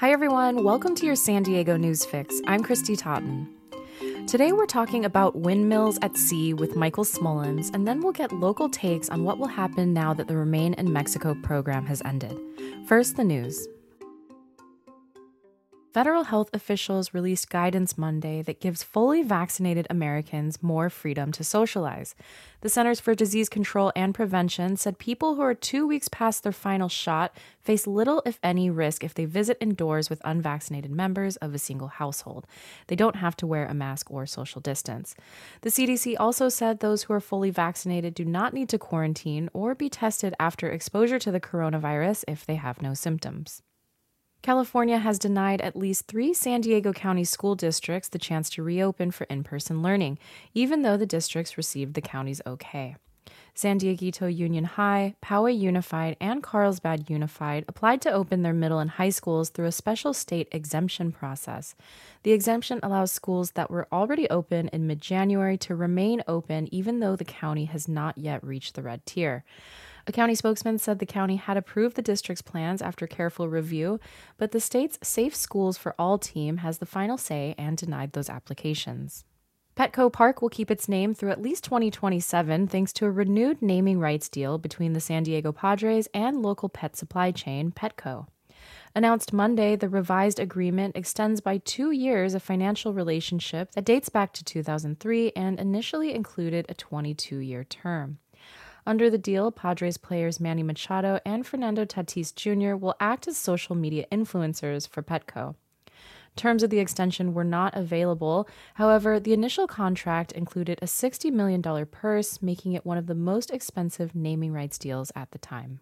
Hi, everyone. Welcome to your San Diego News Fix. I'm Kristy Totten. Today, we're talking about windmills at sea with Michael Smolens, and then we'll get local takes on what will happen now that the Remain in Mexico program has ended. First, the news. Federal health officials released guidance Monday that gives fully vaccinated Americans more freedom to socialize. The Centers for Disease Control and Prevention said people who are two weeks past their final shot face little, if any, risk if they visit indoors with unvaccinated members of a single household. They don't have to wear a mask or social distance. The CDC also said those who are fully vaccinated do not need to quarantine or be tested after exposure to the coronavirus if they have no symptoms. California has denied at least three San Diego County school districts the chance to reopen for in person learning, even though the districts received the county's okay. San Dieguito Union High, Poway Unified, and Carlsbad Unified applied to open their middle and high schools through a special state exemption process. The exemption allows schools that were already open in mid January to remain open even though the county has not yet reached the red tier. A county spokesman said the county had approved the district's plans after careful review, but the state's Safe Schools for All team has the final say and denied those applications. Petco Park will keep its name through at least 2027 thanks to a renewed naming rights deal between the San Diego Padres and local pet supply chain Petco. Announced Monday, the revised agreement extends by two years a financial relationship that dates back to 2003 and initially included a 22 year term. Under the deal, Padres players Manny Machado and Fernando Tatis Jr. will act as social media influencers for Petco. Terms of the extension were not available. However, the initial contract included a $60 million purse, making it one of the most expensive naming rights deals at the time.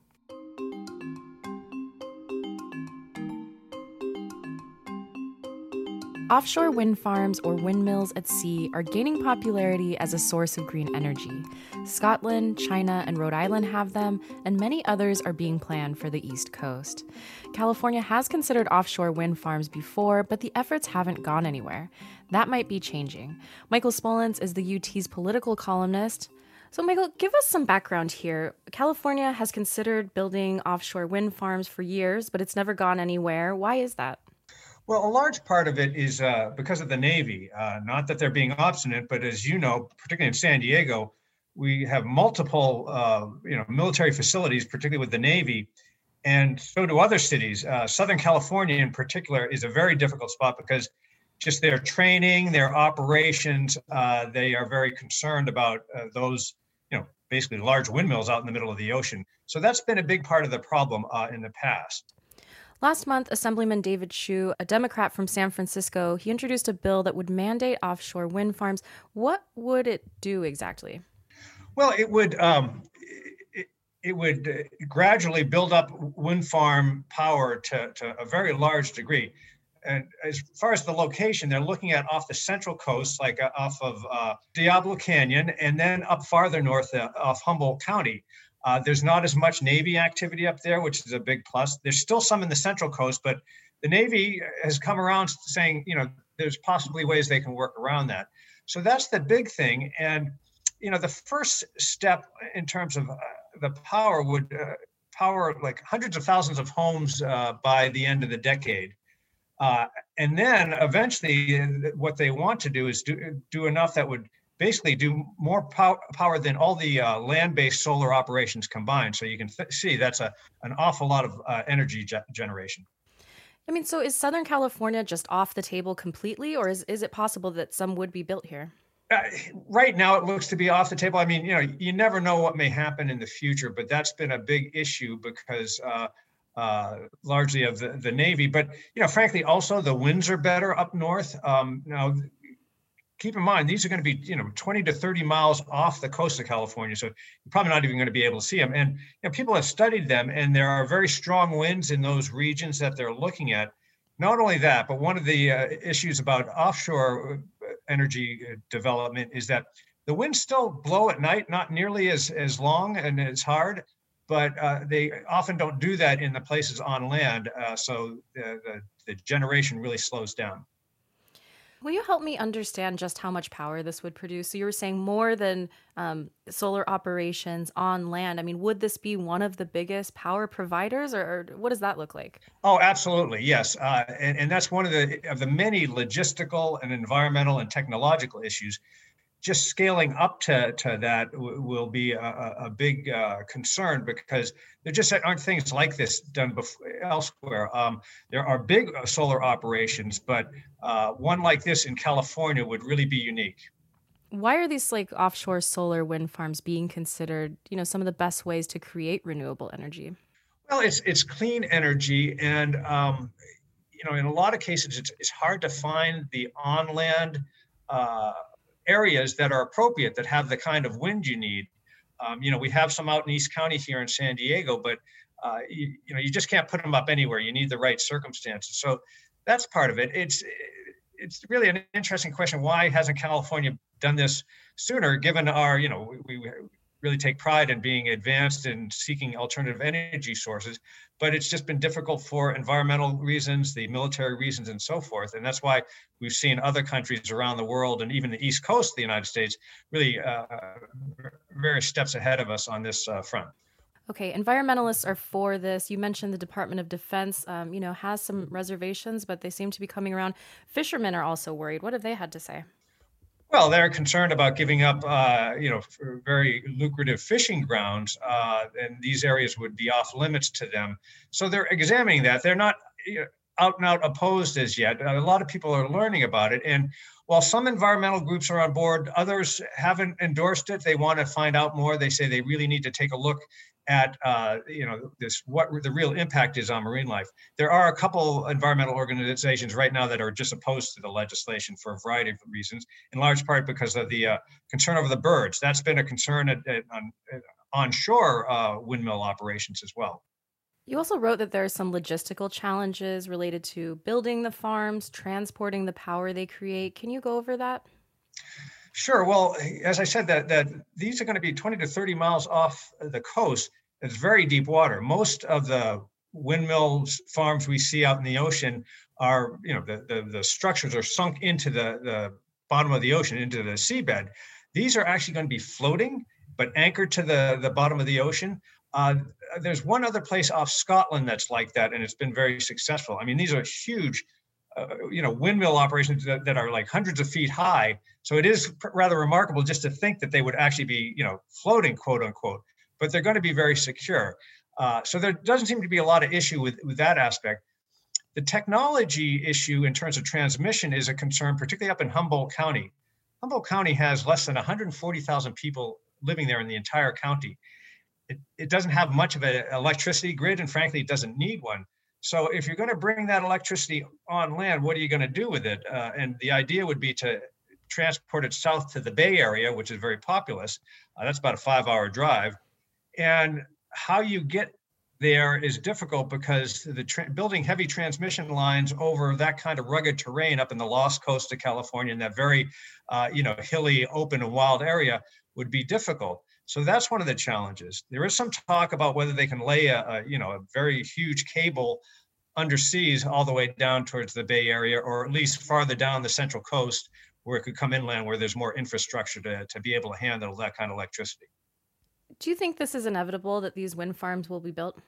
Offshore wind farms or windmills at sea are gaining popularity as a source of green energy. Scotland, China, and Rhode Island have them, and many others are being planned for the East Coast. California has considered offshore wind farms before, but the efforts haven't gone anywhere. That might be changing. Michael Smolens is the UT's political columnist. So, Michael, give us some background here. California has considered building offshore wind farms for years, but it's never gone anywhere. Why is that? Well, a large part of it is uh, because of the Navy. Uh, not that they're being obstinate, but as you know, particularly in San Diego, we have multiple, uh, you know, military facilities, particularly with the Navy, and so do other cities. Uh, Southern California, in particular, is a very difficult spot because just their training, their operations, uh, they are very concerned about uh, those, you know, basically large windmills out in the middle of the ocean. So that's been a big part of the problem in the past. Last month, Assemblyman David Chiu, a Democrat from San Francisco, he introduced a bill that would mandate offshore wind farms. What would it do exactly? Well, it would um, it, it, would gradually build up wind farm power to, to a very large degree. And as far as the location, they're looking at off the central coast, like uh, off of uh, Diablo Canyon, and then up farther north uh, off Humboldt County. Uh, there's not as much Navy activity up there, which is a big plus. There's still some in the Central Coast, but the Navy has come around saying, you know, there's possibly ways they can work around that. So that's the big thing. And, you know, the first step in terms of uh, the power would uh, power like hundreds of thousands of homes uh, by the end of the decade. Uh, and then eventually, uh, what they want to do is do, do enough that would basically do more pow- power than all the uh, land-based solar operations combined. So you can th- see that's a an awful lot of uh, energy ge- generation. I mean, so is Southern California just off the table completely, or is is it possible that some would be built here? Uh, right now, it looks to be off the table. I mean, you know, you never know what may happen in the future, but that's been a big issue because. Uh, uh, largely of the, the Navy, but you know, frankly, also the winds are better up north. Um, now, keep in mind these are going to be you know 20 to 30 miles off the coast of california so you're probably not even going to be able to see them and you know, people have studied them and there are very strong winds in those regions that they're looking at. Not only that but one of the uh, issues about offshore uh, energy uh, development is that the winds still blow at night not nearly as as long and as hard but uh, they often don't do that in the places on land uh, so the, the, the generation really slows down Will you help me understand just how much power this would produce? So you were saying more than um, solar operations on land. I mean, would this be one of the biggest power providers, or, or what does that look like? Oh, absolutely, yes, uh, and, and that's one of the of the many logistical and environmental and technological issues just scaling up to, to that w- will be a, a big uh, concern because there just aren't things like this done before, elsewhere. Um, there are big uh, solar operations, but uh, one like this in California would really be unique. Why are these like offshore solar wind farms being considered, you know, some of the best ways to create renewable energy? Well, it's it's clean energy, and um, you know, in a lot of cases, it's it's hard to find the on land. Uh, areas that are appropriate that have the kind of wind you need. Um, you know, we have some out in East County here in San Diego, but uh, you, you, know, you just can't put them up anywhere. You need the right circumstances. So that's part of it. It's it's really an interesting question. Why hasn't California done this sooner? Given our, you know, we, we really take pride in being advanced and seeking alternative energy sources but it's just been difficult for environmental reasons the military reasons and so forth and that's why we've seen other countries around the world and even the east coast of the united states really uh, various steps ahead of us on this uh, front Okay, environmentalists are for this. You mentioned the Department of Defense, um, you know, has some reservations, but they seem to be coming around. Fishermen are also worried. What have they had to say? Well, they're concerned about giving up, uh, you know, very lucrative fishing grounds, uh, and these areas would be off limits to them. So they're examining that. They're not you know, out and out opposed as yet. A lot of people are learning about it, and while some environmental groups are on board, others haven't endorsed it. They want to find out more. They say they really need to take a look at uh, you know this what the real impact is on marine life. There are a couple environmental organizations right now that are just opposed to the legislation for a variety of reasons, in large part because of the uh, concern over the birds. That's been a concern at, at, on onshore uh, windmill operations as well. You also wrote that there are some logistical challenges related to building the farms, transporting the power they create. Can you go over that? Sure. Well, as I said, that that these are going to be 20 to 30 miles off the coast. It's very deep water. Most of the windmills farms we see out in the ocean are, you know, the the, the structures are sunk into the the bottom of the ocean, into the seabed. These are actually going to be floating, but anchored to the the bottom of the ocean. Uh, there's one other place off Scotland that's like that, and it's been very successful. I mean, these are huge uh, you know windmill operations that, that, are like hundreds of feet high. So it is rather remarkable just to think that they would actually be you know floating quote unquote but they're going to be very secure. Uh, so there doesn't seem to be a lot of issue with, with that aspect. The technology issue in terms of transmission is a concern particularly up in humboldt county. Humboldt county has less than 140000 people living there in the entire county. It, it doesn't have much of an electricity grid and frankly it doesn't need one so if you're going to bring that electricity on land, what are you going to do with it? Uh, and the idea would be to transport it south to the Bay Area, which is very populous. Uh, that's about a five-hour drive. And how you get there is difficult because the tra- building heavy transmission lines over that kind of rugged terrain up in the Lost Coast of California in that very, uh, you know, hilly, open and wild area would be difficult. So that's one of the challenges. There is some talk about whether they can lay a, a you know a very huge cable underseas all the way down towards the Bay Area, or at least farther down the Central Coast, where it could come inland, where there's more infrastructure to to be able to handle that kind of electricity. Do you think this is inevitable that these wind farms will be built?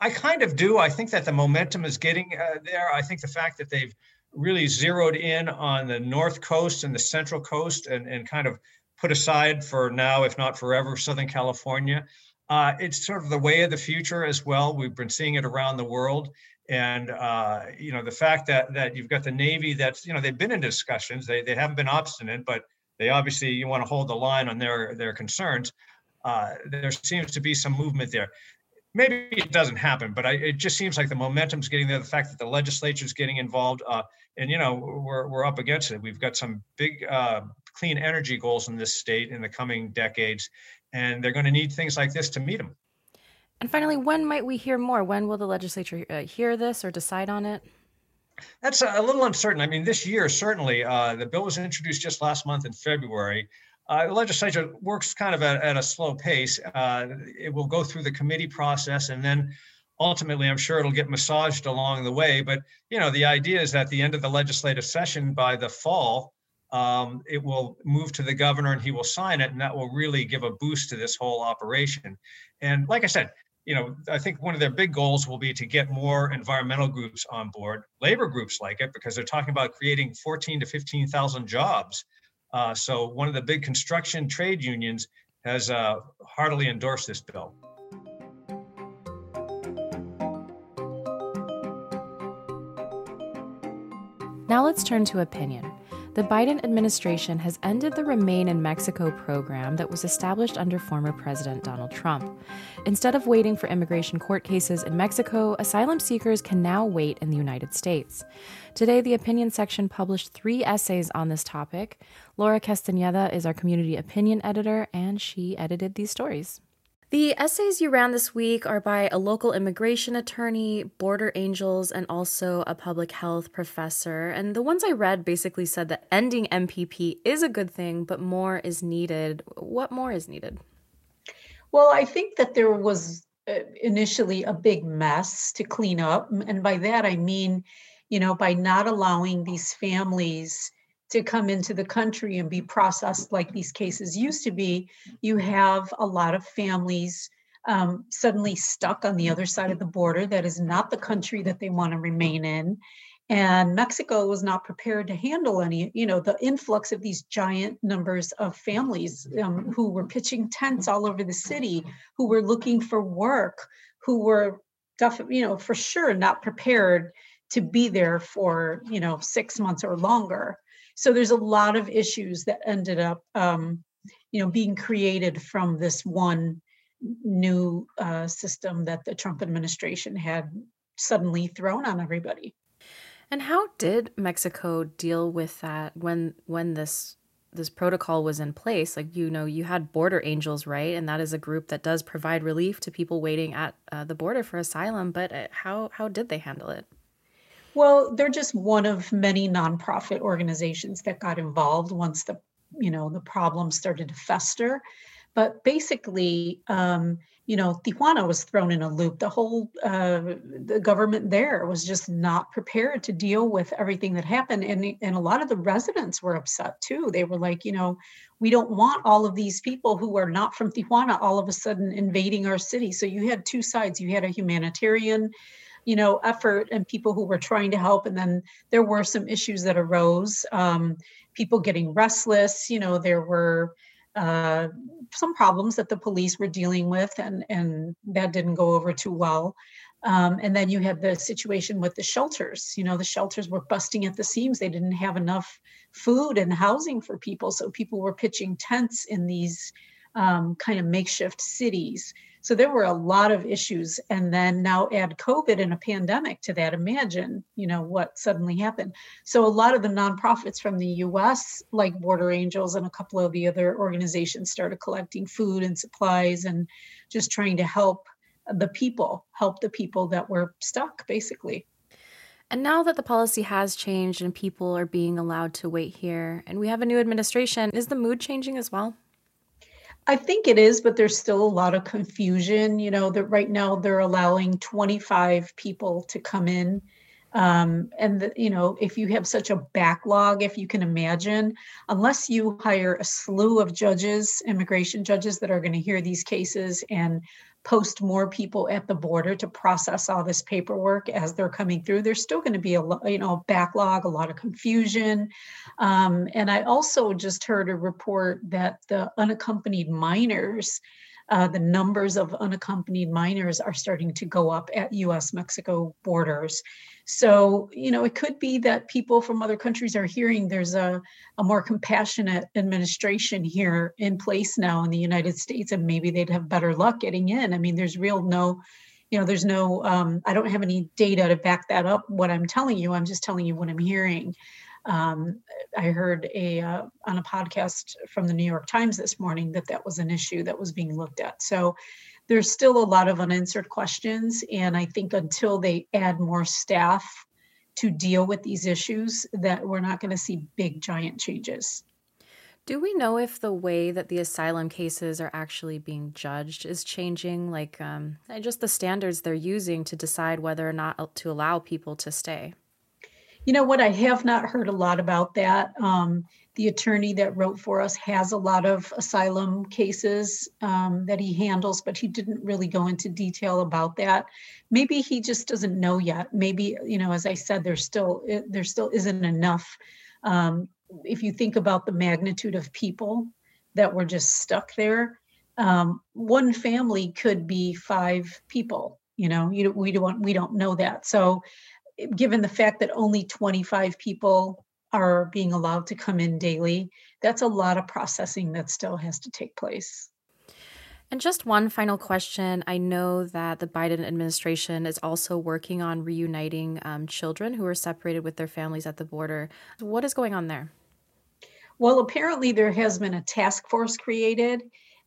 I kind of do. I think that the momentum is getting uh, there. I think the fact that they've really zeroed in on the north coast and the central coast and, and kind of put aside for now, if not forever, Southern California. Uh, it's sort of the way of the future as well. We've been seeing it around the world. And uh, you know the fact that that you've got the Navy that's you know they've been in discussions they, they haven't been obstinate but they obviously you want to hold the line on their their concerns. Uh, there seems to be some movement there. Maybe it doesn't happen, but I, it just seems like the momentum's getting there. The fact that the legislature's getting involved, uh, and you know we're we're up against it. We've got some big uh, clean energy goals in this state in the coming decades, and they're going to need things like this to meet them. And finally, when might we hear more? When will the legislature uh, hear this or decide on it? That's a, little uncertain. I mean, this year, certainly, uh, the bill was introduced just last month in February. Uh, the legislature works kind of at, at a slow pace. Uh, it will go through the committee process, and then ultimately, I'm sure it'll get massaged along the way. But you know, the idea is that at the end of the legislative session by the fall, um, it will move to the governor and he will sign it, and that will really give a boost to this whole operation. And like I said, you know, I think one of their big goals will be to get more environmental groups on board. Labor groups like it because they're talking about creating 14 to 15,000 jobs. Uh, so one of the big construction trade unions has uh, heartily endorsed this bill. Now let's turn to opinion. The Biden administration has ended the Remain in Mexico program that was established under former President Donald Trump. Instead of waiting for immigration court cases in Mexico, asylum seekers can now wait in the United States. Today, the opinion section published three essays on this topic. Laura Castaneda is our community opinion editor, and she edited these stories. The essays you ran this week are by a local immigration attorney, border angels, and also a public health professor. And the ones I read basically said that ending MPP is a good thing, but more is needed. What more is needed? Well, I think that there was uh, initially a big mess to clean up. And by that, I mean, you know, by not allowing these families to come into the country and be processed like these cases used to be, you have a lot of families um, suddenly stuck on the other side of the border. That is not the country that they want to remain in. And Mexico was not prepared to handle any, you know, the influx of these giant numbers of families um, who were pitching tents all over the city, who were looking for work, who were, definitely, you know, for sure not prepared to be there for, you know, six months or longer. So there's a lot of issues that ended up, um, you know, being created from this one new uh, system that the Trump administration had suddenly thrown on everybody. And how did Mexico deal with that when when this this protocol was in place? Like you know, you had border angels, right? And that is a group that does provide relief to people waiting at uh, the border for asylum. But uh, how how did they handle it? Well, they're just one of many nonprofit organizations that got involved once the you know the problem started to fester. But basically, um, you know, Tijuana was thrown in a loop. The whole uh, the government there was just not prepared to deal with everything that happened, and and a lot of the residents were upset too. They were like, you know, we don't want all of these people who are not from Tijuana all of a sudden invading our city. So you had two sides. You had a humanitarian you know effort and people who were trying to help and then there were some issues that arose um, people getting restless you know there were uh, some problems that the police were dealing with and and that didn't go over too well. Um, and then you had the situation with the shelters you know the shelters were busting at the seams. They didn't have enough food and housing for people so people were pitching tents in these um, kind of makeshift cities so there were a lot of issues. And then now add COVID and a pandemic to that. Imagine, you know, what suddenly happened. So a lot of the nonprofits from the US, like Border Angels and a couple of the other organizations, started collecting food and supplies and just trying to help the people, help the people that were stuck, basically. And now that the policy has changed and people are being allowed to wait here, and we have a new administration, is the mood changing as well? I think it is, but there's still a lot of confusion. You know, that right now they're allowing 25 people to come in. Um, and, the, you know, if you have such a backlog, if you can imagine, unless you hire a slew of judges, immigration judges that are going to hear these cases and post more people at the border to process all this paperwork as they're coming through there's still going to be a you know backlog a lot of confusion um, and i also just heard a report that the unaccompanied minors uh, the numbers of unaccompanied minors are starting to go up at US Mexico borders. So, you know, it could be that people from other countries are hearing there's a, a more compassionate administration here in place now in the United States, and maybe they'd have better luck getting in. I mean, there's real no you know there's no um, i don't have any data to back that up what i'm telling you i'm just telling you what i'm hearing um, I heard a uh, on a podcast from the New York Times this morning that that was an issue that was being looked at. So there's still a lot of unanswered questions, and I think until they add more staff to deal with these issues, that we're not going to see big giant changes. Do we know if the way that the asylum cases are actually being judged is changing? Like, um, just the standards they're using to decide whether or not to allow people to stay? You know what? I have not heard a lot about that. Um, the attorney that wrote for us has a lot of asylum cases um, that he handles, but he didn't really go into detail about that. Maybe he just doesn't know yet. Maybe you know, as I said, there's still there still isn't enough. Um, if you think about the magnitude of people that were just stuck there, um, one family could be five people. You know, you we don't we don't know that. So, given the fact that only 25 people are being allowed to come in daily, that's a lot of processing that still has to take place. And just one final question. I know that the Biden administration is also working on reuniting um, children who are separated with their families at the border. What is going on there? Well, apparently, there has been a task force created,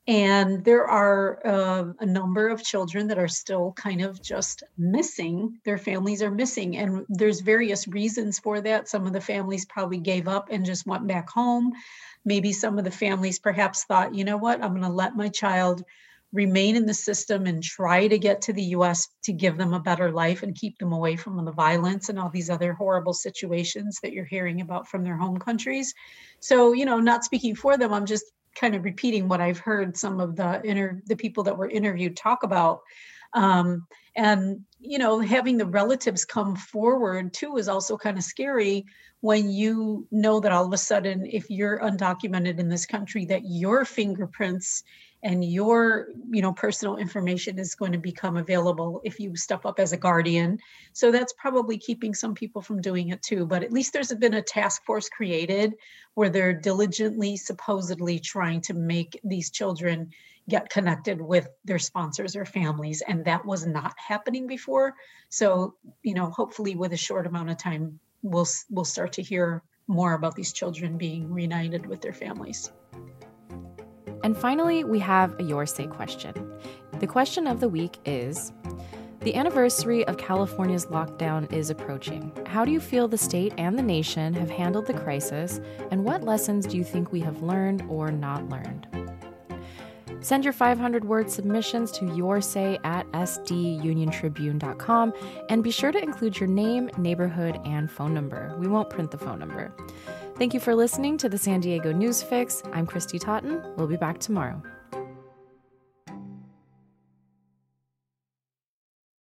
and there are uh, a number of children that are still kind of just missing. Their families are missing, and there's various reasons for that. Some of the families probably gave up and just went back home. Maybe some of the families perhaps thought, you know what, I'm going to let my child remain in the system and try to get to the US to give them a better life and keep them away from the violence and all these other horrible situations that you're hearing about from their home countries. So, you know, not speaking for them, I'm just kind of repeating what I've heard some of the inter the people that were interviewed talk about. Um, and you know, having the relatives come forward too is also kind of scary when you know that all of a sudden, if you're undocumented in this country, that your fingerprints and your you know personal information is going to become available if you step up as a guardian. So that's probably keeping some people from doing it too but at least there's been a task force created where they're diligently supposedly trying to make these children get connected with their sponsors or families and that was not happening before so you know hopefully with a short amount of time we'll we'll start to hear more about these children being reunited with their families and finally, we have a Your Say question. The question of the week is The anniversary of California's lockdown is approaching. How do you feel the state and the nation have handled the crisis, and what lessons do you think we have learned or not learned? Send your 500 word submissions to yoursay at sduniontribune.com and be sure to include your name, neighborhood, and phone number. We won't print the phone number. Thank you for listening to the San Diego News Fix. I'm Kristy Totten. We'll be back tomorrow.